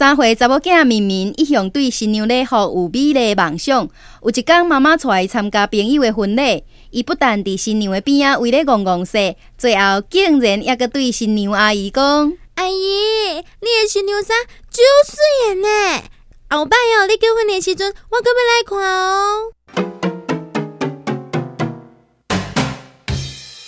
三岁查某囝明明一向对新娘礼服有美丽梦想，有一天妈妈带伊参加朋友的婚礼，伊不但伫新娘的边仔围咧戆戆说，最后竟然抑个对新娘阿姨讲：“阿姨，你的新娘衫真水呢，后摆哦，你结婚的时阵，我搁要来看哦。”